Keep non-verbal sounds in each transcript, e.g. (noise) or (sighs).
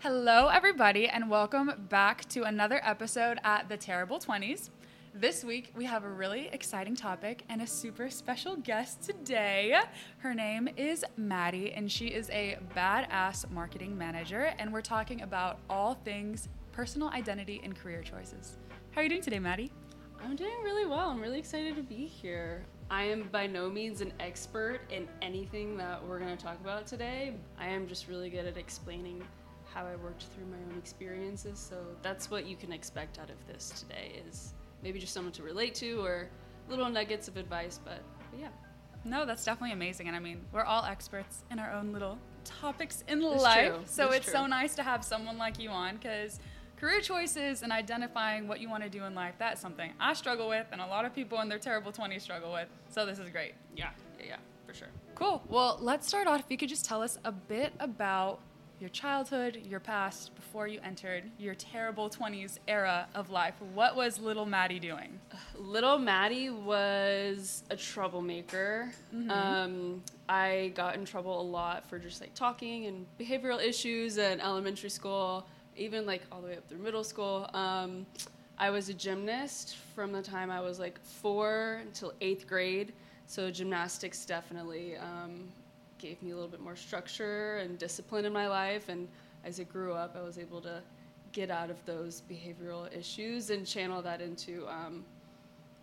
Hello, everybody, and welcome back to another episode at the Terrible 20s. This week, we have a really exciting topic and a super special guest today. Her name is Maddie, and she is a badass marketing manager, and we're talking about all things personal identity and career choices. How are you doing today, Maddie? I'm doing really well. I'm really excited to be here. I am by no means an expert in anything that we're going to talk about today. I am just really good at explaining how I worked through my own experiences. So that's what you can expect out of this today is maybe just someone to relate to or little nuggets of advice, but, but yeah. No, that's definitely amazing. And I mean, we're all experts in our own little topics in life. true. So It's it's true. so nice to have someone like you on because career choices and identifying what you want to do in life, that's something I struggle with and a lot of people in their terrible 20s struggle with. So this is great. Yeah, yeah, yeah, for sure. Cool. Well, let's start off. If you could just tell us a bit about your childhood, your past, before you entered your terrible 20s era of life. What was little Maddie doing? (sighs) Little Maddie was a troublemaker. Um, I got in trouble a lot for just like talking and behavioral issues in elementary school, even like all the way up through middle school. Um, I was a gymnast from the time I was like four until eighth grade. So gymnastics definitely um, gave me a little bit more structure and discipline in my life. And as I grew up, I was able to get out of those behavioral issues and channel that into um,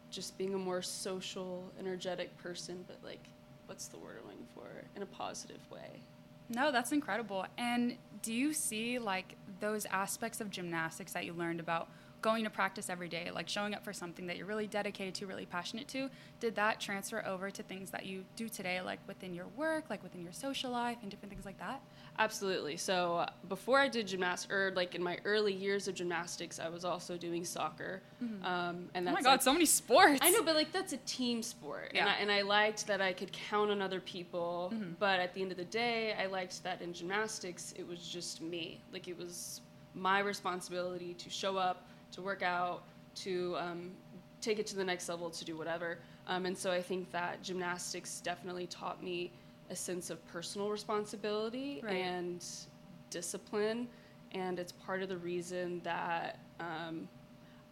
just being a more social, energetic person, but like, what's the word I'm looking for? In a positive way. No, that's incredible. And do you see like those aspects of gymnastics that you learned about going to practice every day, like showing up for something that you're really dedicated to, really passionate to? Did that transfer over to things that you do today, like within your work, like within your social life, and different things like that? Absolutely. So uh, before I did gymnastics, or like in my early years of gymnastics, I was also doing soccer. Um, and oh my God, like- so many sports. I know, but like that's a team sport, and, I, and I liked that I could count on other people. But at the end of the day, I liked that in gymnastics it was just me. Like it was my responsibility to show up, to work out, to um, take it to the next level, to do whatever. Um, and so I think that gymnastics definitely taught me a sense of personal responsibility Right. and discipline. And it's part of the reason that um,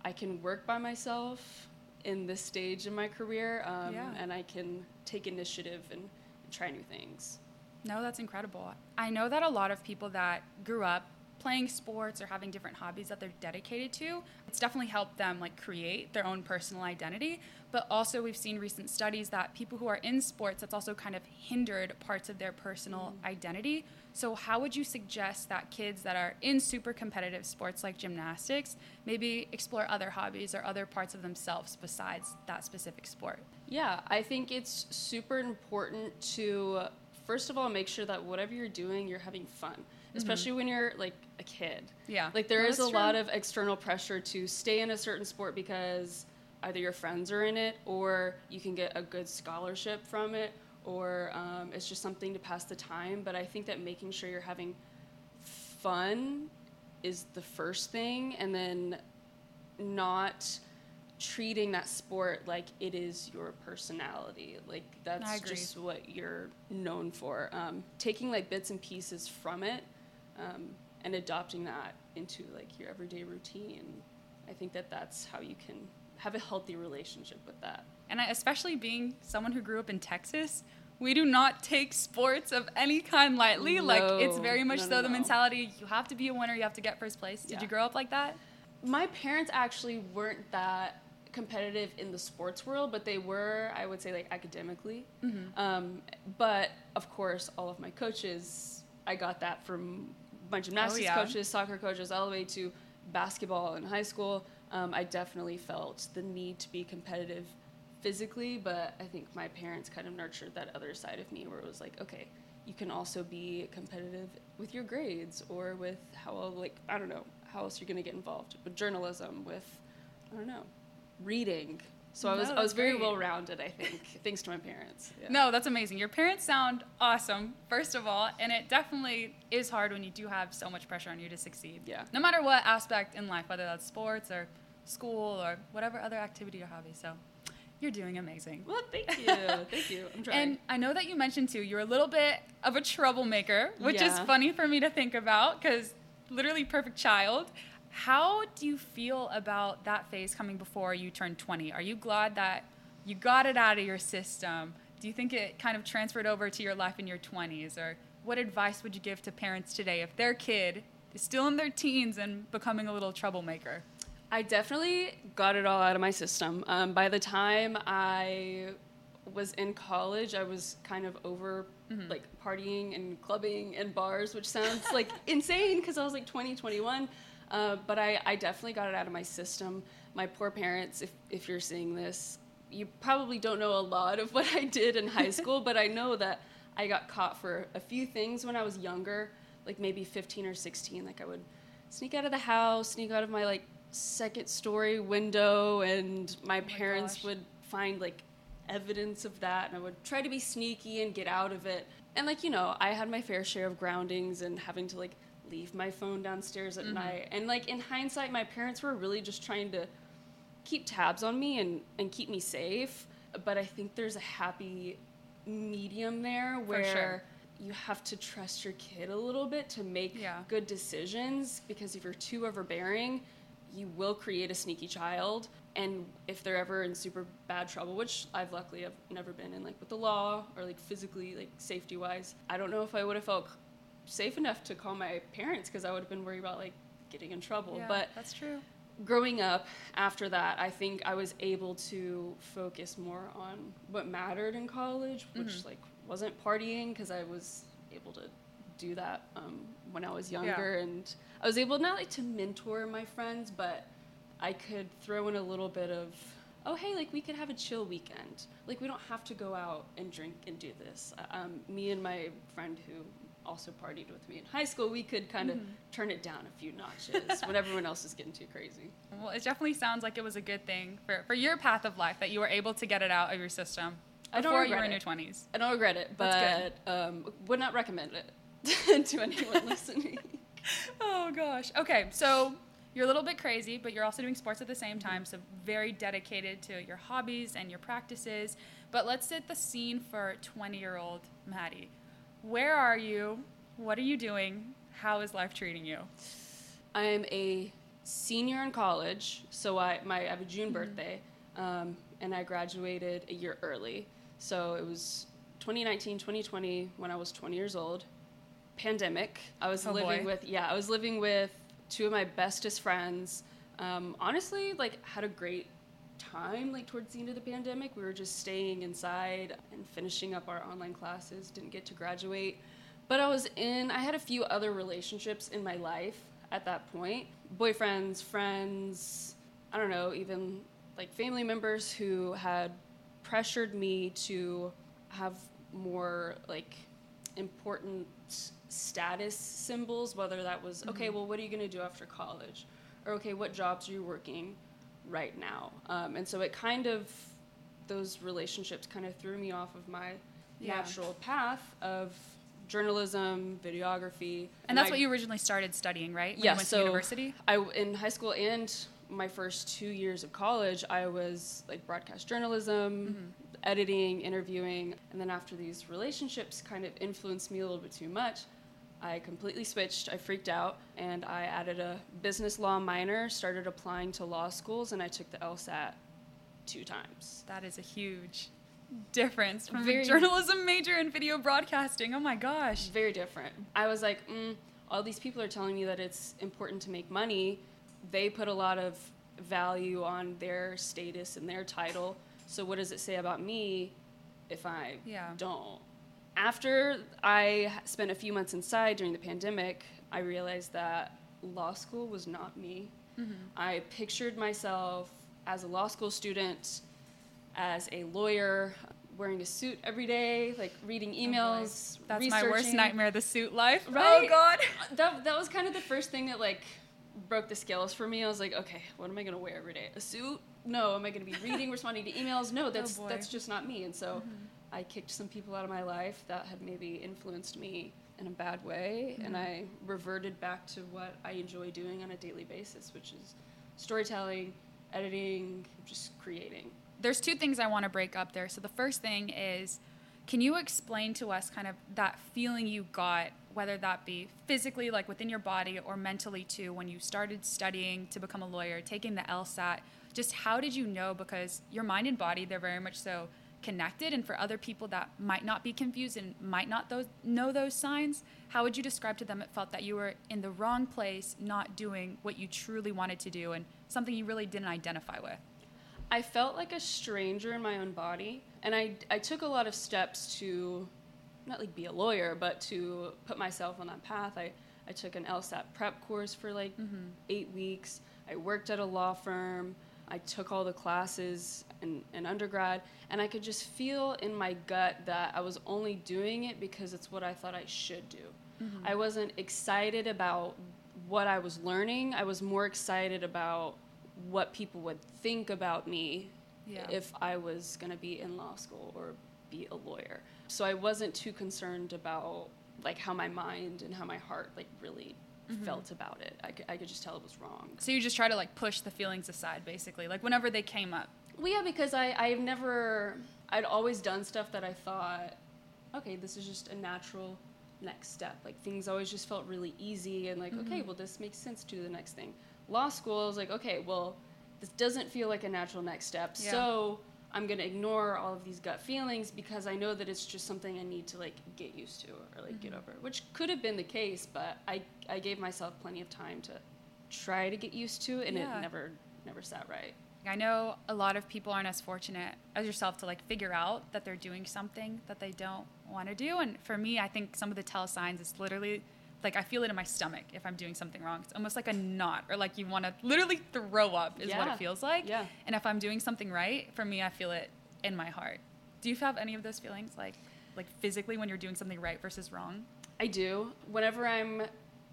I can work by myself in this stage in my career, um, Yeah. and I can take initiative and try new things. No, that's incredible. I know that a lot of people that grew up playing sports or having different hobbies that they're dedicated to, it's definitely helped them like create their own personal identity. But also we've seen recent studies that people who are in sports that's also kind of hindered parts of their personal mm. identity. So how would you suggest that kids that are in super competitive sports like gymnastics maybe explore other hobbies or other parts of themselves besides that specific sport? Yeah, I think it's super important to first of all make sure that whatever you're doing, you're having fun, especially when you're like a kid. Yeah. Like there is a true. lot of external pressure to stay in a certain sport because either your friends are in it or you can get a good scholarship from it or um, it's just something to pass the time. But I think that making sure you're having fun is the first thing and then not treating that sport like it is your personality like that's just what you're known for um, taking like bits and pieces from it um, and adopting that into like your everyday routine i think that that's how you can have a healthy relationship with that And I, especially being someone who grew up in Texas, we do not take sports of any kind lightly. like it's very much No, so no, the no. mentality you have to be a winner, you have to get first place. Did Yeah. you grow up like that? my parents actually weren't that competitive in the sports world, but they were, I would say, like academically. Um, but of course, all of my coaches, I got that from my gymnastics yeah. coaches, soccer coaches, all the way to basketball in high school. Um, I definitely felt the need to be competitive physically, but I think my parents kind of nurtured that other side of me where it was like, okay, you can also be competitive with your grades or with how, like, I don't know, how else you're going to get involved with journalism, with, I don't know, reading. So I was, No, I was very great. well rounded, I think, (laughs) thanks to my parents. Yeah. No, that's amazing. Your parents sound awesome, first of all, and it definitely is hard when you do have so much pressure on you to succeed. Yeah. No matter what aspect in life, whether that's sports or school or whatever other activity or hobby. So you're doing amazing. Well, thank you. (laughs) thank you. I'm trying. And I know that you mentioned too, you're a little bit of a troublemaker, which is funny for me to think about because literally perfect child. How do you feel about that phase coming before you turn 20? Are you glad that you got it out of your system? Do you think it kind of transferred over to your life in your 20s? Or what advice would you give to parents today if their kid is still in their teens and becoming a little troublemaker? I definitely got it all out of my system. Um, by the time I was in college, I was kind of over mm-hmm. like partying and clubbing and bars, which sounds like (laughs) insane because I was like 20, 21. Uh, but I, I definitely got it out of my system. My poor parents, if, if you're seeing this, you probably don't know a lot of (laughs) what I did in high school, but I know that I got caught for a few things when I was younger, like maybe 15 or 16. Like I would sneak out of the house, sneak out of my like second story window, and my oh parents my would find like evidence of that, and I would try to be sneaky and get out of it. And like you know, I had my fair share of groundings and having to like leave my phone downstairs at mm-hmm. night. And like in hindsight, my parents were really just trying to keep tabs on me and, and keep me safe. But I think there's a happy medium there where sure. you have to trust your kid a little bit to make yeah. good decisions because if you're too overbearing, you will create a sneaky child. And if they're ever in super bad trouble, which I've luckily have never been in, like with the law or like physically, like safety wise, I don't know if I would have felt safe enough to call my parents because I would have been worried about like getting in trouble. Yeah, but that's true. Growing up after that, I think I was able to focus more on what mattered in college, which mm-hmm. like wasn't partying because I was able to do that um, when I was younger, yeah. and I was able not like to mentor my friends, but I could throw in a little bit of oh hey like we could have a chill weekend like we don't have to go out and drink and do this um, me and my friend who also partied with me in high school, we could kind of mm-hmm. turn it down a few notches when everyone else is getting too crazy. (laughs) Well, it definitely sounds like it was a good thing for, for your path of life that you were able to get it out of your system before you were in your 20s. I don't regret it, but um, would not recommend it (laughs) to anyone (laughs) listening. oh, gosh. Okay, so you're a little bit crazy, but you're also doing sports at the same mm-hmm. time, so very dedicated to your hobbies and your practices. But let's set the scene for 20 year old Maddie where are you? What are you doing? How is life treating you? I am a senior in college, so I my I have a June mm-hmm. birthday, um, and I graduated a year early. So it was 2019, 2020 when I was 20 years old. Pandemic. I was oh living boy. with yeah, I was living with two of my bestest friends. Um, honestly, like had a great time, like towards the end of the pandemic. We were just staying inside and finishing up our online classes, didn't get to graduate. But I was in, I had a few other relationships in my life at that point boyfriends, friends, I don't know, even like family members who had pressured me to have more like important status symbols, whether that was, mm-hmm. okay, well, what are you going to do after college? Or, okay, what jobs are you working? Right now. Um, and so it kind of, those relationships kind of threw me off of my yeah. natural path of journalism, videography. And, that's what you originally started studying, right? When yeah, you went so to university? I, in high school and my first two years of college, I was like broadcast journalism, mm-hmm. editing, interviewing. And then after these relationships kind of influenced me a little bit too much, I completely switched. I freaked out and I added a business law minor, started applying to law schools, and I took the LSAT two times. That is a huge difference from very, a journalism major in video broadcasting. Oh my gosh. Very different. I was like, mm, all these people are telling me that it's important to make money. They put a lot of value on their status and their title. So, what does it say about me if I yeah. don't? After I spent a few months inside during the pandemic, I realized that law school was not me. Mm-hmm. I pictured myself as a law school student, as a lawyer, wearing a suit every day, like reading oh, emails. Oh That's my worst nightmare, the suit life. Right? Oh God. (laughs) That, that was kind of the first thing that like broke the scales for me. I was like, okay, what am I gonna wear every day? A suit? No. Am I gonna be reading, (laughs) responding to emails? No, that's oh that's just not me. And so. Mm-hmm I kicked some people out of my life that had maybe influenced me in a bad way, mm-hmm. and I reverted back to what I enjoy doing on a daily basis, which is storytelling, editing, just creating. There's two things I want to break up there. So the first thing is can you explain to us kind of that feeling you got whether that be physically, like within your body, or mentally too, when you started studying to become a lawyer, taking the LSAT? Just how did you know? Because your mind and body, they're very much so connected. And for other people that might not be confused and might not those, know those signs, how would you describe to them it felt that you were in the wrong place, not doing what you truly wanted to do, and something you really didn't identify with? I felt like a stranger in my own body, and I, I took a lot of steps to not like be a lawyer, but to put myself on that path. I, I took an LSAT prep course for like mm-hmm. eight weeks. I worked at a law firm. I took all the classes in, in undergrad, and I could just feel in my gut that I was only doing it because it's what I thought I should do. Mm-hmm. I wasn't excited about what I was learning. I was more excited about what people would think about me yeah. if I was going to be in law school or be a lawyer. So I wasn't too concerned about like how my mind and how my heart like really mm-hmm. felt about it. I could, I could just tell it was wrong. So you just try to like push the feelings aside, basically, like whenever they came up. Well, yeah, because I I've never I'd always done stuff that I thought, okay, this is just a natural next step. Like things always just felt really easy and like, mm-hmm. okay, well this makes sense to the next thing. Law school, I was like, okay, well this doesn't feel like a natural next step. Yeah. So I'm gonna ignore all of these gut feelings because I know that it's just something I need to like get used to or like mm-hmm. get over, which could have been the case, but I I gave myself plenty of time to try to get used to it, and yeah. it never never sat right. I know a lot of people aren't as fortunate as yourself to like figure out that they're doing something that they don't want to do, and for me, I think some of the tell signs is literally like I feel it in my stomach if I'm doing something wrong. It's almost like a knot or like you want to literally throw up is yeah. what it feels like. Yeah. And if I'm doing something right, for me I feel it in my heart. Do you have any of those feelings like like physically when you're doing something right versus wrong? I do. Whenever I'm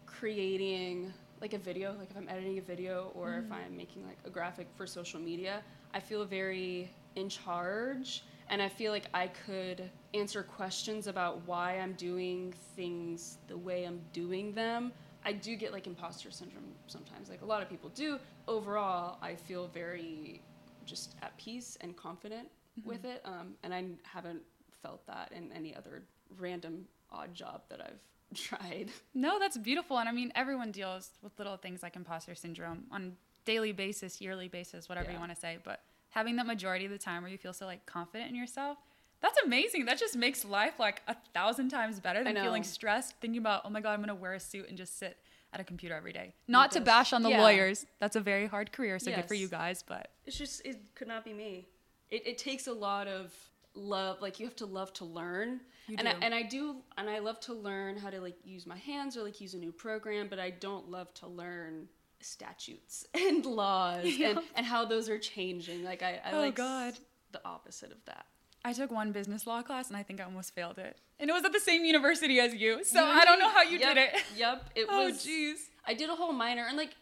creating like a video, like if I'm editing a video or mm-hmm. if I'm making like a graphic for social media, I feel very in charge and I feel like I could answer questions about why I'm doing things the way I'm doing them. I do get like imposter syndrome sometimes, like a lot of people do. Overall, I feel very just at peace and confident mm-hmm. with it, um, and I haven't felt that in any other random odd job that I've (laughs) tried. No, that's beautiful, and I mean everyone deals with little things like imposter syndrome on daily basis, yearly basis, whatever yeah. you want to say, but having that majority of the time where you feel so like confident in yourself that's amazing that just makes life like a thousand times better than feeling stressed thinking about oh my god i'm gonna wear a suit and just sit at a computer every day not to bash on the yeah. lawyers that's a very hard career so yes. good for you guys but it's just it could not be me it, it takes a lot of love like you have to love to learn you and do. I, and I do and I love to learn how to like use my hands or like use a new program but I don't love to learn statutes (laughs) and laws yep. and, and how those are changing. Like I, I oh like God. the opposite of that. I took one business law class and I think I almost failed it. And it was at the same university as you. So I don't know how you yep, did it. Yep. It was oh, was jeez. I did a whole minor and like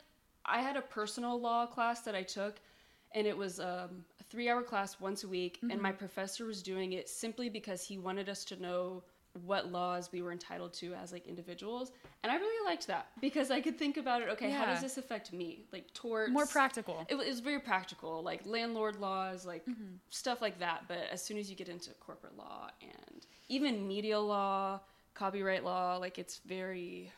I had a personal law class that I took and it was um, a three hour class once a week mm-hmm. and my professor was doing it simply because he wanted us to know what laws we were entitled to as like individuals and i really liked that because i could think about it okay yeah. how does this affect me like torts more practical it, it was very practical like landlord laws like mm-hmm. stuff like that but as soon as you get into corporate law and even media law copyright law like it's very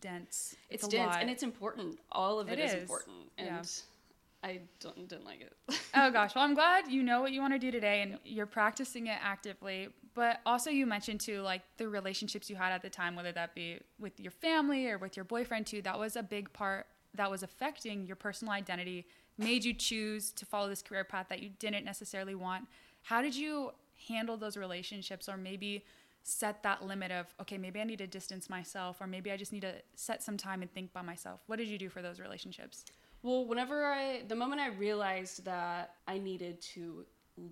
dense it's, it's dense lot. and it's important all of it, it is. is. important and yeah. I don't, didn't like it. oh gosh, (laughs) well I'm glad you know what you want to do today and yep. you're practicing it actively. But also you mentioned too like the relationships you had at the time, whether that be with your family or with your boyfriend too, that was a big part that was affecting your personal identity, made you choose to follow this career path that you didn't necessarily want. How did you handle those relationships or maybe set that limit of okay, maybe I need to distance myself or maybe I just need to set some time and think by myself. What did you do for those relationships? Well, whenever I, the moment I realized that I needed to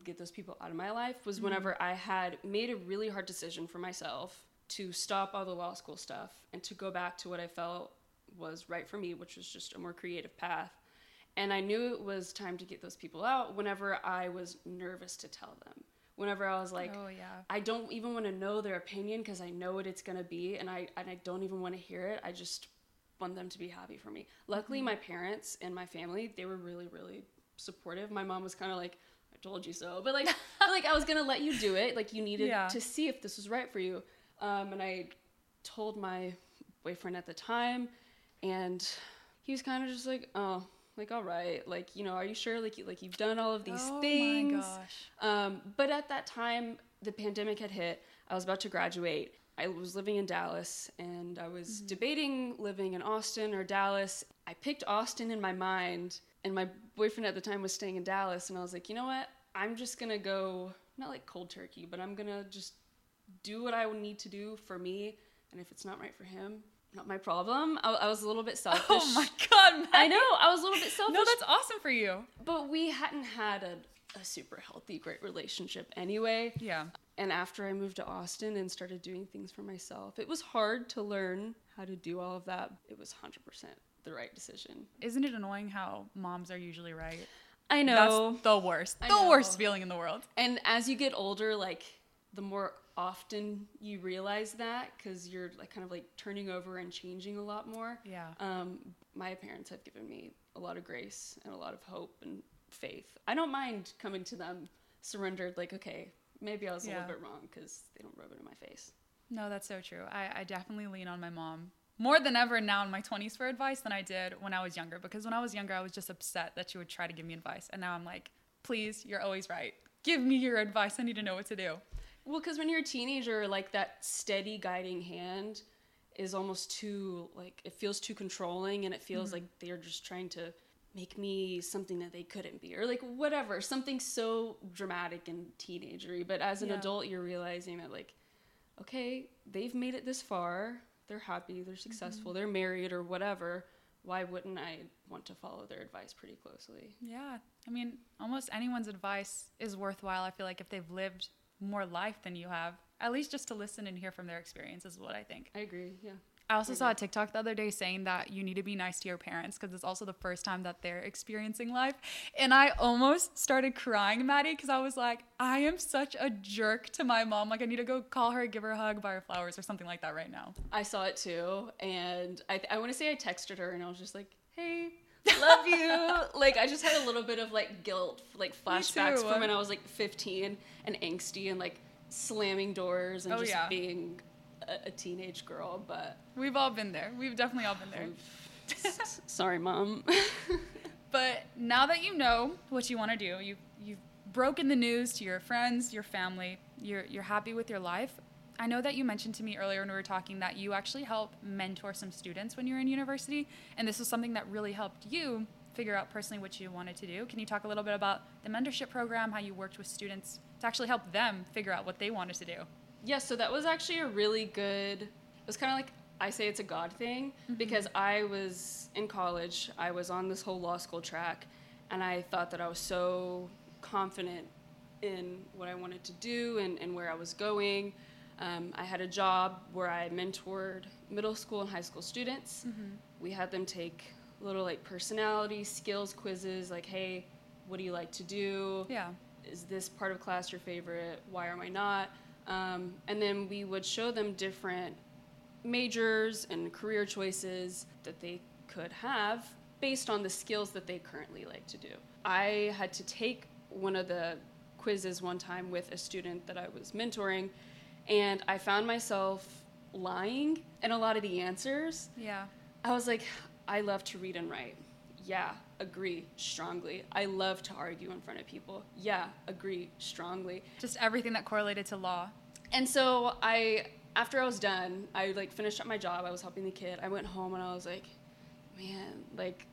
get those people out of my life was mm-hmm. whenever I had made a really hard decision for myself to stop all the law school stuff and to go back to what I felt was right for me, which was just a more creative path. And I knew it was time to get those people out whenever I was nervous to tell them. Whenever I was like, oh, yeah. I don't even want to know their opinion because I know what it's going to be and I, and I don't even want to hear it. I just want them to be happy for me. Luckily, mm-hmm. my parents and my family, they were really, really supportive. My mom was kind of like, I told you so. But like, (laughs) like I was gonna let you do it. Like you needed yeah. to see if this was right for you. Um, and I told my boyfriend at the time, and he was kind of just like, oh, like all right, like you know, are you sure? Like, you, like you've done all of these things? oh things. my gosh. Um, but at that time, the pandemic had hit. I was about to graduate. I was living in Dallas and I was Mm-hmm. debating living in Austin or Dallas. I picked Austin in my mind, and my boyfriend at the time was staying in Dallas. And I was like, you know what? I'm just gonna go, not like cold turkey, but I'm gonna just do what I need to do for me. And if it's not right for him, not my problem. I, I was a little bit (laughs) selfish. Oh my god, Maddie. I know, I was a little bit selfish. No, that's awesome for you. But we hadn't had a, a super healthy, great relationship anyway. Yeah. And after I moved to Austin and started doing things for myself, it was hard to learn how to do all of that. It was 100% the right decision. Isn't it annoying how moms are usually right? I know. That's the worst. I the know. worst feeling in the world. and as you get older, like the more often you realize that because you're like kind of like turning over and changing a lot more. Yeah. Um, my parents have given me a lot of grace and a lot of hope and faith. I don't mind coming to them surrendered, like, okay, maybe I was a little bit wrong because they don't rub it in my face. No, that's so true. I, I definitely lean on my mom more than ever now in my 20s for advice than I did when I was younger. Because when I was younger, I was just upset that she would try to give me advice. And now I'm like, please, you're always right. Give me your advice. I need to know what to do. Well, because when you're a teenager, like that steady guiding hand is almost too like it feels too controlling, and it feels mm-hmm. like they're just trying to make me something that they couldn't be, or like whatever, something so dramatic and teenagery. But as an Yeah. adult, you're realizing that like, okay, they've made it this far, they're happy, they're mm-hmm. successful, they're married, or whatever. Why wouldn't I want to follow their advice pretty closely? Yeah. I mean, almost anyone's advice is worthwhile. I feel like if they've lived more life than you have, at least just to listen and hear from their experience is what I think. I agree. Yeah. I also saw a mm-hmm. TikTok the other day saying that you need to be nice to your parents because it's also the first time that they're experiencing life. And I almost started crying, Maddie, because I was like, I am such a jerk to my mom. Like, I need to go call her, give her a hug, buy her flowers, or something like that right now. I saw it too, and I, I want to say I texted her, and I was just like, "Hey, (laughs) love you." like I just had a little bit of like guilt, like flashbacks from when I was like 15 and angsty and like slamming doors and Oh, just yeah. being a, a teenage girl. But We've all been there. We've definitely all been there. sorry, mom. (laughs) But now that you know what you want to do, you you've broken the news to your friends, your family. You're you're happy with your life. I know that you mentioned to me earlier when we were talking that you actually help mentor some students when you're in university, and this was something that really helped you figure out personally what you wanted to do. Can you talk a little bit about the mentorship program, how you worked with students to actually help them figure out what they wanted to do? Yeah, so that was actually a really good. It was kind of like I say it's a God thing because I was in college. I was on this whole law school track, and I thought that I was so confident in what I wanted to do and, and where I was going. Um, I had a job where I mentored middle school and high school students. We had them take little like personality skills quizzes, like, hey, what do you like to do? Yeah. is this part of class your favorite? Why am I not? Um, and then we would show them different majors and career choices that they could have based on the skills that they currently like to do. I had to take one of the quizzes one time with a student that I was mentoring, and I found myself lying in a lot of the answers. Yeah. I was like, I love to read and write. Yeah, agree strongly. I love to argue in front of people. Yeah, agree strongly. Just everything that correlated to law. And so I, after I was done, I like finished up my job. I was helping the kid. I went home and I was like, man, like,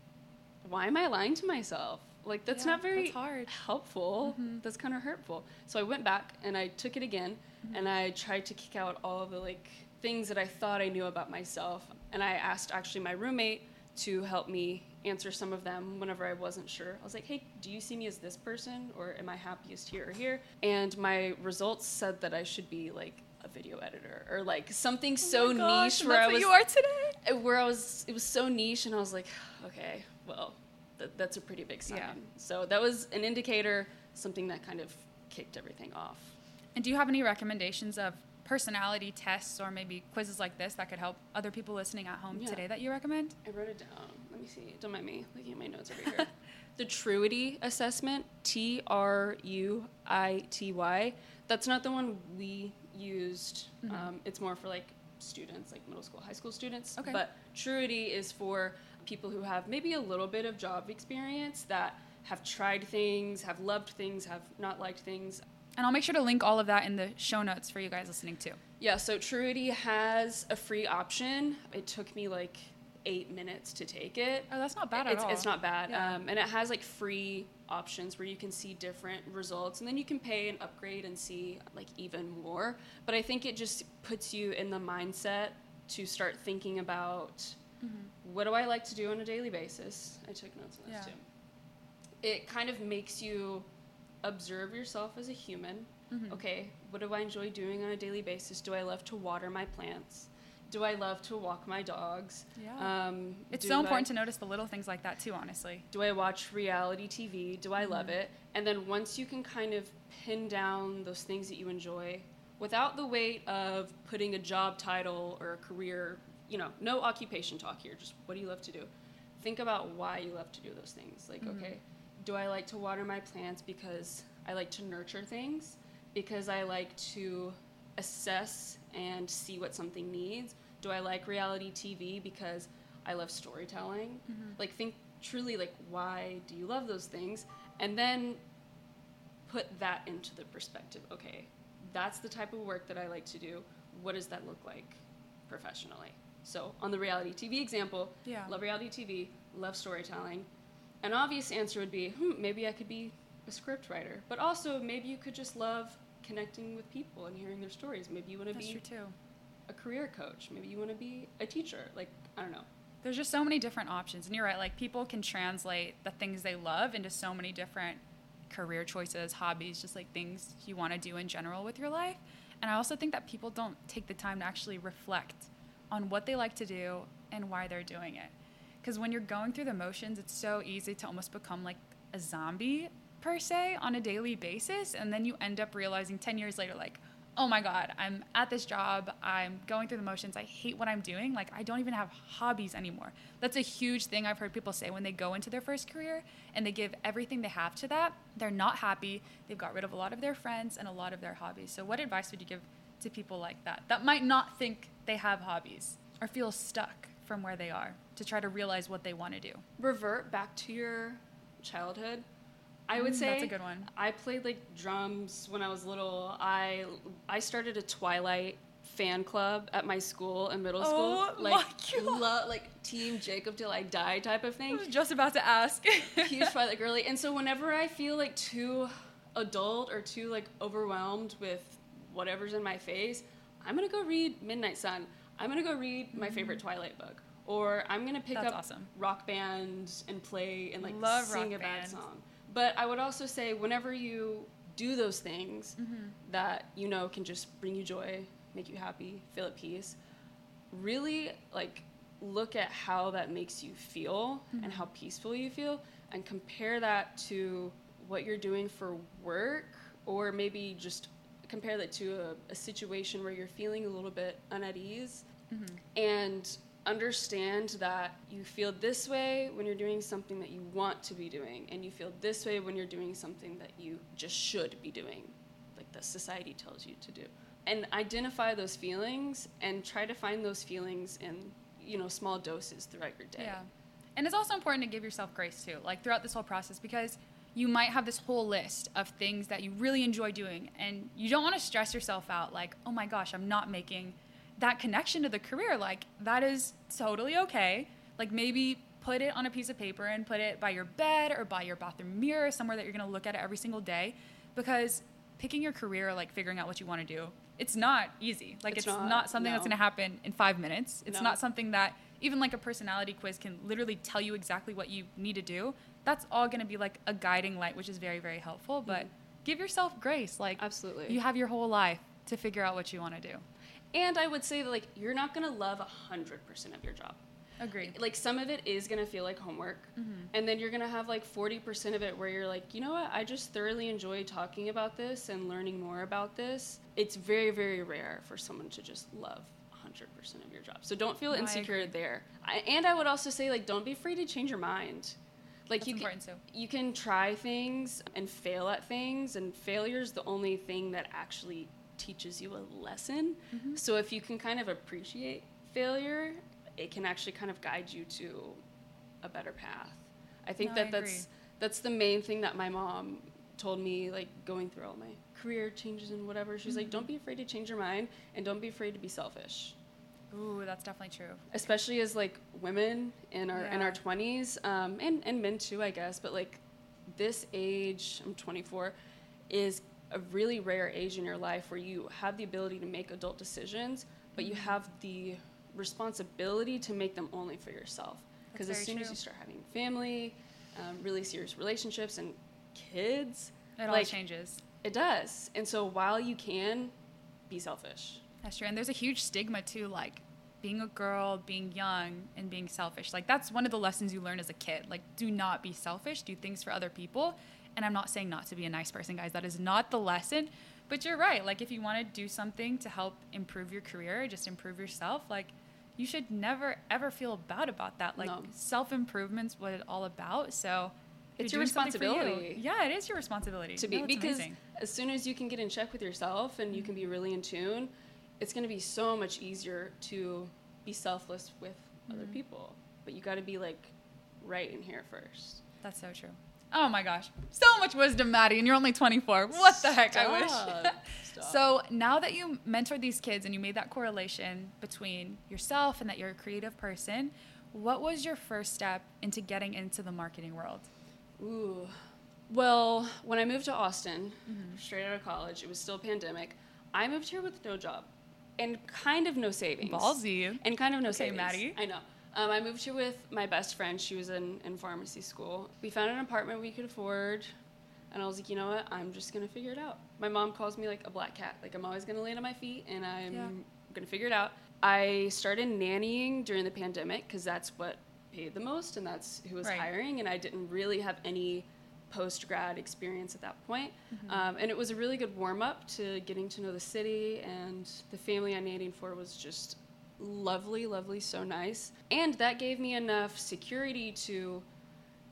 why am I lying to myself? Like that's Yeah, not very that's hard. helpful. Mm-hmm. That's kind of hurtful. So I went back and I took it again mm-hmm. and I tried to kick out all the like things that I thought I knew about myself. And I asked actually my roommate to help me answer some of them whenever I wasn't sure. I was like, "Hey, do you see me as this person or am I happiest here or here?" And my results said that I should be like a video editor or like something so Oh my gosh, niche where I what was you are today. uh, where I was, it was so niche, and I was like, (sighs) okay, well, th- that's a pretty big sign. Yeah. So that was an indicator, something that kind of kicked everything off. And do you have any recommendations of personality tests or maybe quizzes like this that could help other people listening at home Yeah. today that you recommend? I wrote it down. Let me see. Don't mind me looking at my notes over here. (laughs) the Truity assessment, T R U I T Y. That's not the one we used. Um, it's more for like students, like middle school, high school students. Okay. But Truity is for people who have maybe a little bit of job experience that have tried things, have loved things, have not liked things. And I'll make sure to link all of that in the show notes for you guys listening too. Yeah, so Truity has a free option. It took me like eight minutes to take it. Oh, that's not bad it's, at all. It's not bad. Yeah. Um, and it has like free options where you can see different results and then you can pay and upgrade and see like even more. But I think it just puts you in the mindset to start thinking about Mm-hmm. what do I like to do on a daily basis? I took notes on this Yeah. too. It kind of makes you observe yourself as a human. Mhm. Okay, what do I enjoy doing on a daily basis? Do I love to water my plants? Do I love to walk my dogs? Yeah. Um, it's so important I, to notice the little things like that too, honestly. Do I watch reality TV? Do I love Mhm. it? And then once you can kind of pin down those things that you enjoy without the weight of putting a job title or a career, you know, no occupation talk here, just what do you love to do? Think about why you love to do those things. Like, Mhm. okay, do I like to water my plants because I like to nurture things? Because I like to assess and see what something needs? Do I like reality TV because I love storytelling? Mhm. Like, think truly, like, why do you love those things? And then put that into the perspective. Okay, that's the type of work that I like to do. What does that look like professionally? So, on the reality TV example, Yeah. love reality TV, love storytelling. An obvious answer would be, hmm, maybe I could be a script writer. But also, maybe you could just love connecting with people and hearing their stories. Maybe you want to be. That's be true too. A career coach. Maybe you want to be a teacher. Like, I don't know. There's just so many different options. And you're right, like people can translate the things they love into so many different career choices, hobbies, just like things you want to do in general with your life. And I also think that people don't take the time to actually reflect on what they like to do and why they're doing it. Because when you're going through the motions, it's so easy to almost become like a zombie per se on a daily basis. And then you end up realizing 10 years later, like, oh my God, I'm at this job, I'm going through the motions, I hate what I'm doing. Like, I don't even have hobbies anymore. That's a huge thing I've heard people say when they go into their first career and they give everything they have to that. They're not happy. They've got rid of a lot of their friends and a lot of their hobbies. So, what advice would you give to people like that that might not think they have hobbies or feel stuck from where they are to try to realize what they want to do? Revert back to your childhood. I would Mm, say that's a good one. I played like drums when I was little. I I started a Twilight fan club at my school in middle Oh school. my Like (laughs) God. lo- like Team Jacob till I die type of I thing. was just about to ask. (laughs) Huge (laughs) Twilight girly. And so whenever I feel like too adult or too like overwhelmed with whatever's in my face, I'm gonna go read Midnight Sun. I'm gonna go read my favorite Twilight book. Or I'm gonna pick Mm-hmm. That's up awesome. rock band and play and like Love sing a bad song. But I would also say whenever you do those things Mm-hmm. that you know can just bring you joy, make you happy, feel at peace, really like look at how that makes you feel Mm-hmm. and how peaceful you feel and compare that to what you're doing for work or maybe just compare that to a, a situation where you're feeling a little bit unat ease Mm-hmm. and understand that you feel this way when you're doing something that you want to be doing and you feel this way when you're doing something that you just should be doing like the society tells you to do and identify those feelings and try to find those feelings in you know small doses throughout your day Yeah. And it's also important to give yourself grace too, like throughout this whole process, because you might have this whole list of things that you really enjoy doing, and you don't want to stress yourself out like, oh my gosh, I'm not making that connection to the career. Like, that is totally okay. Like, maybe put it on a piece of paper and put it by your bed or by your bathroom mirror, somewhere that you're going to look at it every single day, because picking your career, like figuring out what you want to do, it's not easy. Like, It's it's, not, not, something that's going to happen in five minutes. It's No. not something that even like a personality quiz can literally tell you exactly what you need to do. That's all going to be like a guiding light, which is very, very helpful. But Mhm. give yourself grace. Like, absolutely you have your whole life to figure out what you want to do. And i would say that like you're not going to love 100% of your job Agreed. like some of it is going to feel like homework Mhm. and then you're going to have like 40% of it where you're like you know what i just thoroughly enjoy talking about this and learning more about this it's very very rare for someone to just love 100% of your job so don't feel No, I insecure agree. there I, and i would also say like don't be afraid to change your mind like That's you can, too. you can try things and fail at things and failure is the only thing that actually teaches you a lesson. So if you can kind of appreciate failure, it can actually kind of guide you to a better path. I think No, that I that's that's the main thing that my mom told me like going through all my career changes and whatever. She's like, Mm-hmm. don't be afraid to change your mind and don't be afraid to be selfish. Ooh, that's definitely true. Especially as like women in our in our twenties, um, and and men too, I guess. But like this age, I'm 24, is a really rare age in your life where you have the ability to make adult decisions, but you have the responsibility to make them only for yourself. Because as soon as you start having family, um, really serious relationships, and kids, It all changes. it does. And so while you can, be selfish. That's true. And there's a huge stigma too, like being a girl, being young, and being selfish. Like that's one of the lessons you learn as a kid. Like do not be selfish, do things for other people. And I'm not saying not to be a nice person, guys. That is not the lesson. But you're right. Like if you want to do something to help improve your career, just improve yourself, like you should never ever feel bad about that. Like No. self improvement's what it's all about. So It's your for you- responsibility. yeah, it is your responsibility to be No, because amazing. as soon as you can get in check with yourself and you can be really in tune, it's going to be so much easier to be selfless with other Mhm. people. But you got to be like right in here first. That's so true. Oh my gosh. So much wisdom, Maddie, and you're only 24. What the heck? I wish. (laughs) So now that you mentored these kids and you made that correlation between yourself and that you're a creative person, what was your first step into getting into the marketing world? Ooh. Well, when I moved to Austin, Mm-hmm. straight out of college, it was still pandemic. I moved here with no job and kind of no savings. Ballsy. And kind of no Okay, savings. Maddie. I know. Um, I moved here with my best friend. She was in, in pharmacy school. We found an apartment we could afford. And I was like, you know what? I'm just going to figure it out. My mom calls me like a black cat. Like, I'm always going to land on my feet and I'm Yeah. going to figure it out. I started nannying during the pandemic because that's what paid the most and that's who was Right. hiring. And I didn't really have any post grad experience at that point. Mm-hmm. Um, and it was a really good warm up to getting to know the city. And the family I'm nannying for was just lovely, lovely, so nice. And that gave me enough security to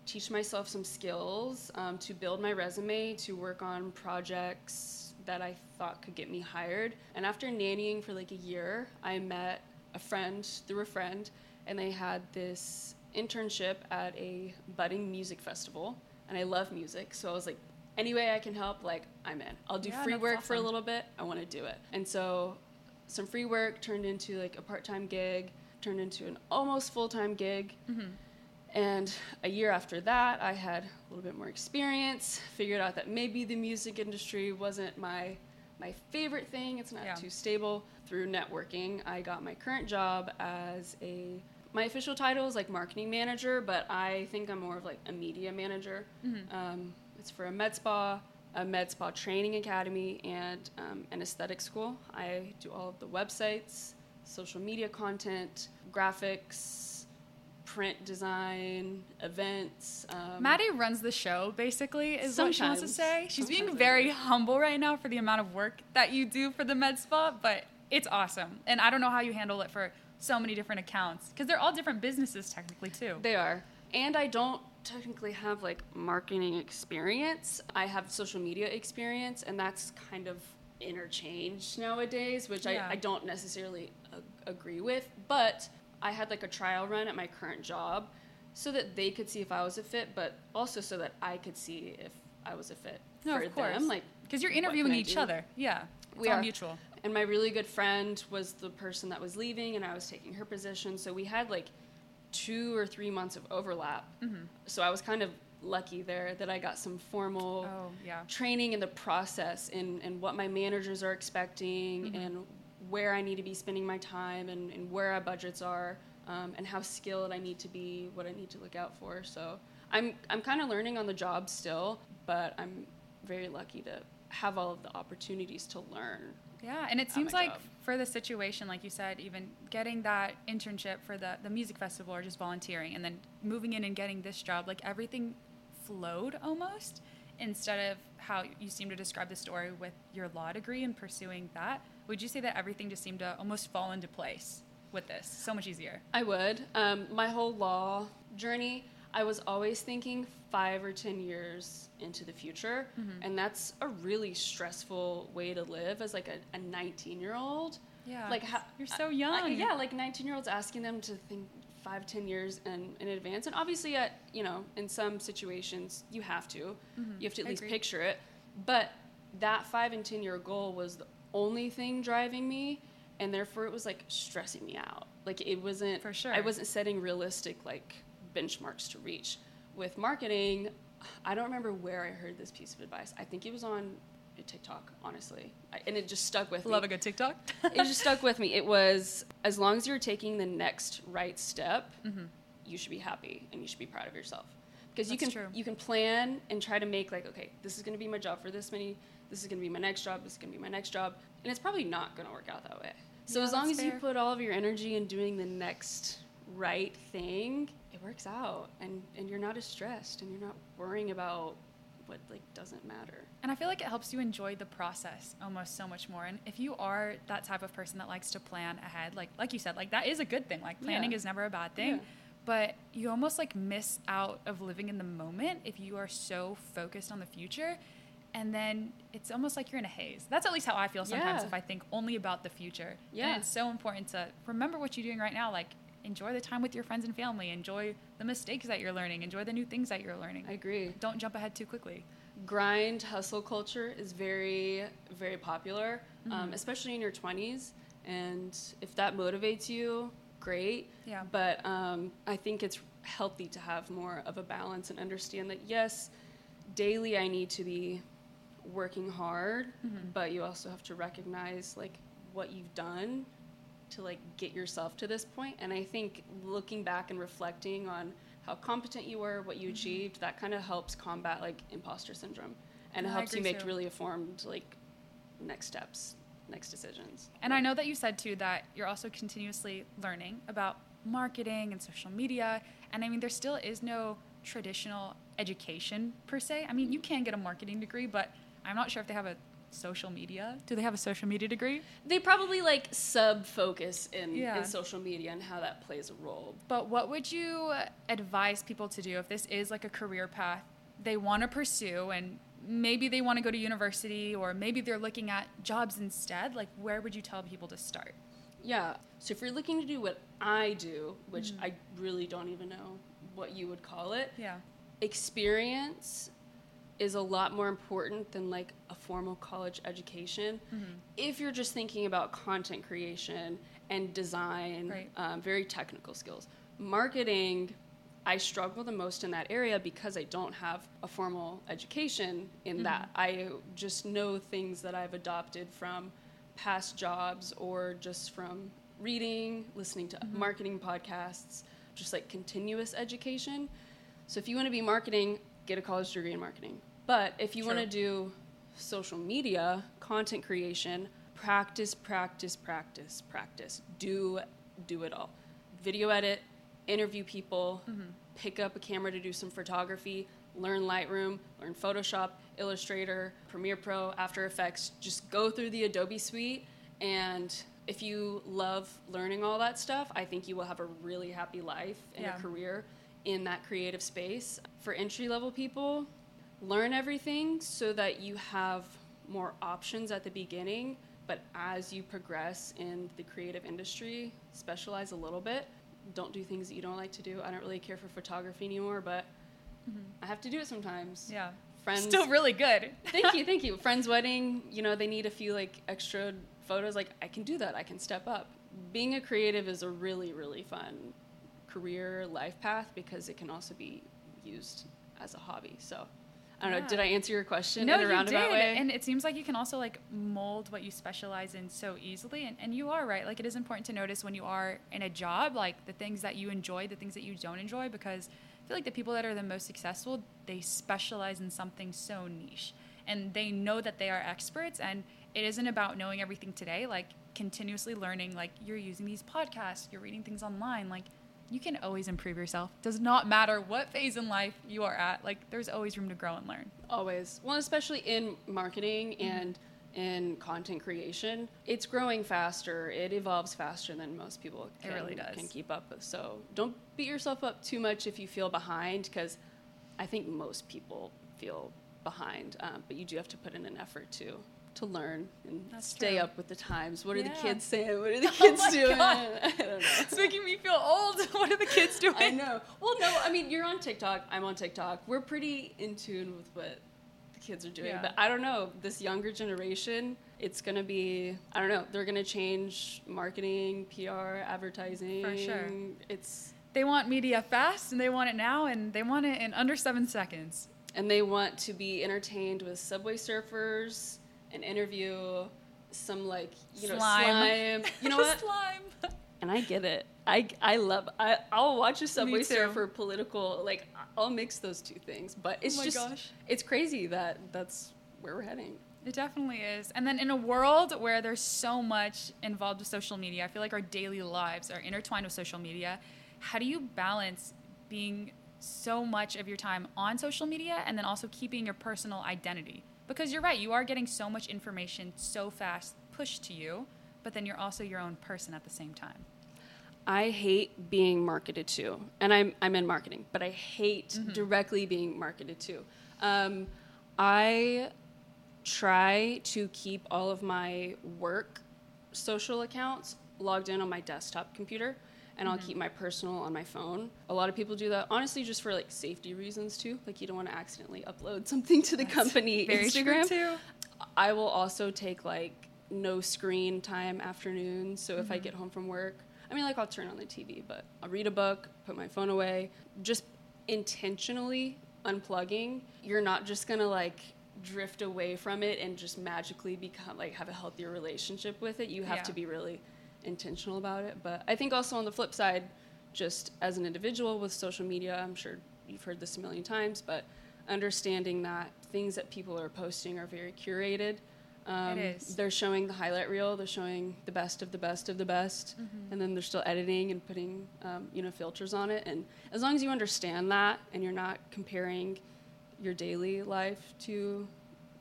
teach myself some skills, um, to build my resume, to work on projects that I thought could get me hired. And after nannying for like a year, I met a friend through a friend, and they had this internship at a budding music festival. And I love music, so I was like, any way I can help, like, I'm in. I'll do Yeah, free work for a little bit. I want to do it. And so some free work turned into like a part-time gig turned into an almost full-time gig Mm-hmm. and a year after that i had a little bit more experience figured out that maybe the music industry wasn't my my favorite thing it's not Yeah. too stable through networking i got my current job as a my official title is like marketing manager but i think i'm more of like a media manager Mm-hmm. um, it's for a med spa, a med spa training academy, and um, an aesthetic school. I do all of the websites, social media content, graphics, print design, events. Um, Maddie runs the show, basically, is what she wants to say. She's being Sometimes very humble right now for the amount of work that you do for the med spa, but it's awesome. And I don't know how you handle it for so many different accounts because they're all different businesses, technically, too. They are. And I don't technically have like marketing experience. I have social media experience, and that's kind of interchanged nowadays, which Yeah. I, I don't necessarily a- agree with. But I had like a trial run at my current job so that they could see if I was a fit, but also so that I could see if I was a fit No, for of course. them. Like, Because you're interviewing each other. Yeah. It's We are. mutual. and my really good friend was the person that was leaving and i was taking her position so we had like two or three months of overlap Mhm. so i was kind of lucky there that i got some formal Oh, yeah. training in the process and, and what my managers are expecting Mhm. and where i need to be spending my time and, and where our budgets are um, and how skilled i need to be what i need to look out for so i'm, I'm kind of learning on the job still but i'm very lucky to have all of the opportunities to learn Yeah, and it seems like job. for the situation, like you said, even getting that internship for the, the music festival or just volunteering and then moving in and getting this job, like everything flowed almost instead of how you seem to describe the story with your law degree and pursuing that. Would you say that everything just seemed to almost fall into place with this? So much easier. I would. Um, my whole law journey, I was always thinking five or 10 years into the future. Mm-hmm. And that's a really stressful way to live as like a 19 year old. Yeah. Like, how, You're so I- young. yeah, like 19 year olds asking them to think five, 10 years in, in advance. And obviously, at, you know, in some situations, you have to. Mhm. You have to at I least agree. picture it. But that five and 10 year goal was the only thing driving me. And therefore, it was like stressing me out. Like, it wasn't, For sure. I wasn't setting realistic, like, benchmarks to reach. With marketing, I don't remember where I heard this piece of advice. I think it was on TikTok, honestly. I, and it just stuck with me Love a good TikTok. it just stuck with me. It was as long as you're taking the next right step, Mhm. you should be happy and you should be proud of yourself. Because you can true. you can plan and try to make like, okay, this is going to be my job for this many. This is going to be my next job. This is going to be my next job, and it's probably not going to work out that way. So Yeah, as long as you put all of your energy in doing the next right thing, it works out, and and you're not as stressed, and you're not worrying about what like doesn't matter. And I feel like it helps you enjoy the process almost so much more. And if you are that type of person that likes to plan ahead, like like you said, like that is a good thing. Like planning Yeah. is never a bad thing. Yeah. But you almost like miss out of living in the moment if you are so focused on the future. And then it's almost like you're in a haze. That's at least how I feel sometimes Yeah. if I think only about the future. Yeah. And it's so important to remember what you're doing right now. Like enjoy the time with your friends and family. Enjoy the mistakes that you're learning. Enjoy the new things that you're learning. I agree. Don't jump ahead too quickly. grind hustle culture is very very popular Mm-hmm. um, especially in your 20s and if that motivates you great Yeah. but um, i think it's healthy to have more of a balance and understand that yes daily i need to be working hard Mhm. but you also have to recognize like what you've done to like get yourself to this point and i think looking back and reflecting on how competent you were what you Mm-hmm. achieved that kind of helps combat like imposter syndrome and it I helps you make too. really informed like next steps next decisions And I know that you said too that you're also continuously learning about marketing and social media. And I mean, there still is no traditional education per se. I mean, you can get a marketing degree, but I'm not sure if they have a social media. Do they have a social media degree? they probably like sub focus in, Yeah. in social media and how that plays a role But what would you advise people to do if this is like a career path they want to pursue and maybe they want to go to university or maybe they're looking at jobs instead? Like, where would you tell people to start? Yeah. So if you're looking to do what I do, which Mm-hmm. I really don't even know what you would call it, Yeah. experience is a lot more important than like a formal college education. Mm-hmm. If you're just thinking about content creation and design, Right. um, very technical skills. Marketing, I struggle the most in that area because I don't have a formal education in Mm-hmm. that. I just know things that I've adopted from past jobs or just from reading, listening to Mm-hmm. marketing podcasts, just like continuous education. So if you want to be marketing, get a college degree in marketing. But if you want to do social media, content creation, practice, practice, practice, practice. Do do it all. Video edit, interview people, mm-hmm. pick up a camera to do some photography, learn Lightroom, learn Photoshop, Illustrator, Premiere Pro, After Effects. Just go through the Adobe suite and if you love learning all that stuff, I think you will have a really happy life and Yeah. a career in that creative space. For entry level people, learn everything so that you have more options at the beginning, but as you progress in the creative industry, specialize a little bit. Don't do things that you don't like to do. I don't really care for photography anymore, but mm-hmm. I have to do it sometimes. Yeah. Friends Still really good. thank you, thank you. (laughs) Friend's wedding, you know, they need a few like extra photos. Like I can do that. I can step up. Being a creative is a really, really fun career life path because it can also be used as a hobby. So I don't Yeah. know. Did I answer your question no, in a you roundabout did. way? And it seems like you can also like mold what you specialize in so easily. And, and you are right. Like it is important to notice when you are in a job, like the things that you enjoy, the things that you don't enjoy, because I feel like the people that are the most successful, they specialize in something so niche. And they know that they are experts. And it isn't about knowing everything today, like continuously learning, like you're using these podcasts, you're reading things online, like you can always improve yourself. Does not matter what phase in life you are at. Like there's always room to grow and learn. Always. Well, especially in marketing and in content creation. It's growing faster. It evolves faster than most people It can, really does. can keep up with. So don't beat yourself up too much if you feel behind, because I think most people feel behind. Um, but you do have to put in an effort to to learn and That's stay true. up with the times. What are the kids saying? What are the (laughs) Oh kids my doing? (laughs) I don't know. It's making me feel old. (laughs) What are the kids doing? I know. Well, no, I mean, you're on TikTok. I'm on TikTok. We're pretty in tune with what the kids are doing. Yeah. But I don't know. This younger generation, it's going to be, I don't know, they're going to change marketing, PR, advertising. For sure. It's, They want media fast and they want it now and they want it in under seven seconds. and they want to be entertained with Subway Surfers, an interview, some like, you know, Slime. slime. You know (laughs) what? Slime. And I get it. I, I love I I'll watch a Subway too. for political like I'll mix those two things, but it's Oh just gosh. it's crazy that that's where we're heading. It definitely is. And then in a world where there's so much involved with social media, I feel like our daily lives are intertwined with social media. How do you balance being so much of your time on social media and then also keeping your personal identity? Because you're right, you are getting so much information so fast pushed to you, but then you're also your own person at the same time. I hate being marketed to, and I'm I'm in marketing, but I hate Mm-hmm. directly being marketed to. Um, I try to keep all of my work social accounts logged in on my desktop computer, and Mm-hmm. I'll keep my personal on my phone. A lot of people do that, honestly, just for like safety reasons too. Like you don't want to accidentally upload something to the That's company Instagram. true too. I will also take like no screen time afternoons. So if I Mm-hmm. get home from work, I mean, like I'll turn on the TV, but I'll read a book, put my phone away, just intentionally unplugging. You're not just gonna like drift away from it and just magically become like have a healthier relationship with it. You have Yeah. to be really intentional about it. But I think also on the flip side, just as an individual with social media, I'm sure you've heard this a million times, but understanding that things that people are posting are very curated. Um, is. They're showing the highlight reel. They're showing the best of the best of the best, Mm-hmm. and then they're still editing and putting, um, you know, filters on it. And as long as you understand that, and you're not comparing your daily life to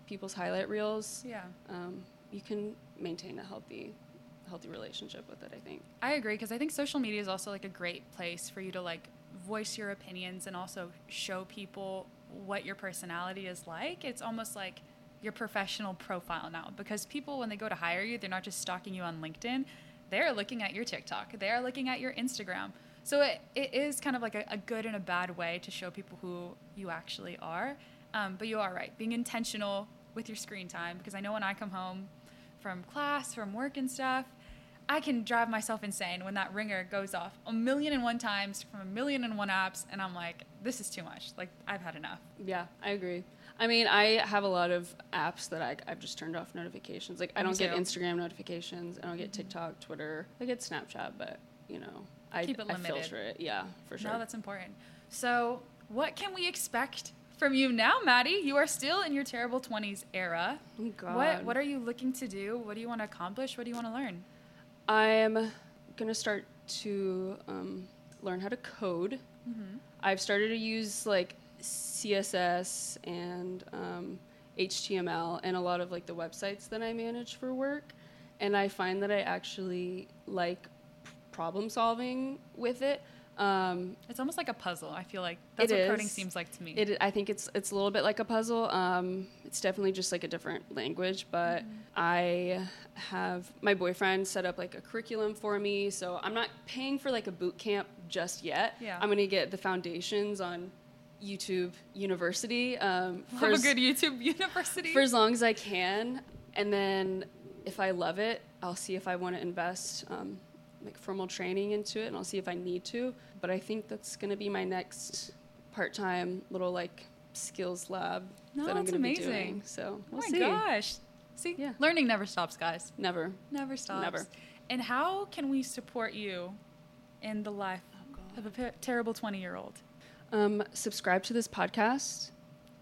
people's highlight reels, Yeah. um, you can maintain a healthy, healthy relationship with it. I think. I agree because I think social media is also like a great place for you to like voice your opinions and also show people what your personality is like. It's almost like your professional profile now because people when they go to hire you, they're not just stalking you on LinkedIn. They're looking at your TikTok. They're looking at your Instagram. So it, it is kind of like a, a good and a bad way to show people who you actually are. Um, but you are right, being intentional with your screen time because I know when I come home from class, from work and stuff, I can drive myself insane when that ringer goes off a million and one times from a million and one apps, and I'm like, this is too much. Like, I've had enough. Yeah, I agree. I mean, I have a lot of apps that I, I've just turned off notifications. Like, I don't get. Instagram notifications. I don't get mm-hmm. TikTok, Twitter. I get Snapchat, but you know, I, Keep it I limited. filter it. Yeah, for sure. No, that's important. So, what can we expect from you now, Maddie? You are still in your terrible 20s era. oh, God. What What are you looking to do? What do you want to accomplish? What do you want to learn? I'm gonna start to um, learn how to code. Mm-hmm. I've started to use like CSS and um, HTML and a lot of like the websites that I manage for work, and I find that I actually like p- problem solving with it. Um, It's almost like a puzzle. I feel like that's what coding seems like to me. It, I think it's it's a little bit like a puzzle. Um, it's definitely just like a different language, but Mm-hmm. I have my boyfriend set up like a curriculum for me, so I'm not paying for like a boot camp just yet. Yeah. I'm gonna get the foundations on YouTube University um, (laughs) for have a good YouTube (laughs) university. for as long as I can, and then if I love it, I'll see if I want to invest um, like formal training into it, and I'll see if I need to. But I think that's going to be my next part-time little like skills lab No, that I'm that's going to be amazing. doing. So oh we'll my see. gosh. See, Yeah. learning never stops, guys. Never. Never stops. Never. And how can we support you in the life of a pe- terrible 20 year old? Um, subscribe to this podcast.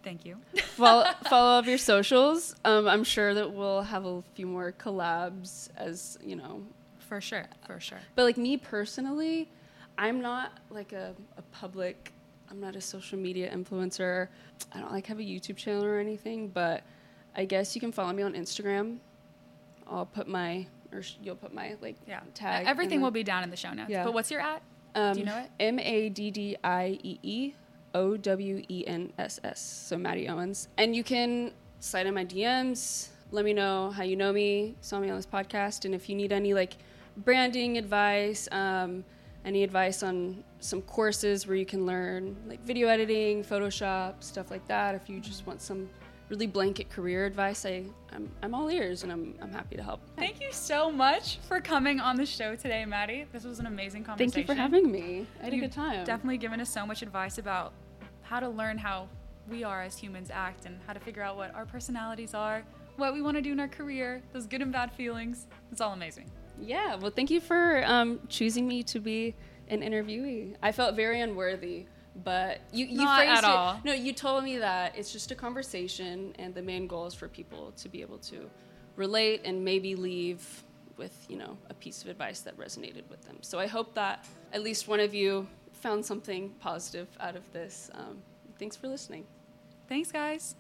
Thank you. (laughs) follow (laughs) follow up your socials. Um, I'm sure that we'll have a few more collabs as you know For sure. For sure. But like me personally, I'm not like a, a public. I'm not a social media influencer. I don't like have a YouTube channel or anything. But I guess you can follow me on Instagram. I'll put my, or sh- you'll put my like Yeah. tag. Everything the- will be down in the show notes. Yeah. But what's your at? Um, Do you know it? M A D D I E E O W E N S S. So Maddie Owens. And you can slide in my DMs. Let me know how you know me, saw me on this podcast, and if you need any like branding advice, um, any advice on some courses where you can learn like video editing, Photoshop, stuff like that. If you just want some really blanket career advice, I, I'm, I'm all ears and I'm, I'm happy to help. Thank you so much for coming on the show today, Maddie. This was an amazing conversation. Thank you for having me. I had You've a good time. Definitely given us so much advice about how to learn how we are as humans act and how to figure out what our personalities are, what we want to do in our career, those good and bad feelings. It's all amazing. Yeah, well, thank you for um, choosing me to be an interviewee. I felt very unworthy, but you, you Not phrased at it. all. No, you told me that it's just a conversation, and the main goal is for people to be able to relate and maybe leave with you know a piece of advice that resonated with them. So I hope that at least one of you found something positive out of this. Um, thanks for listening. Thanks, guys.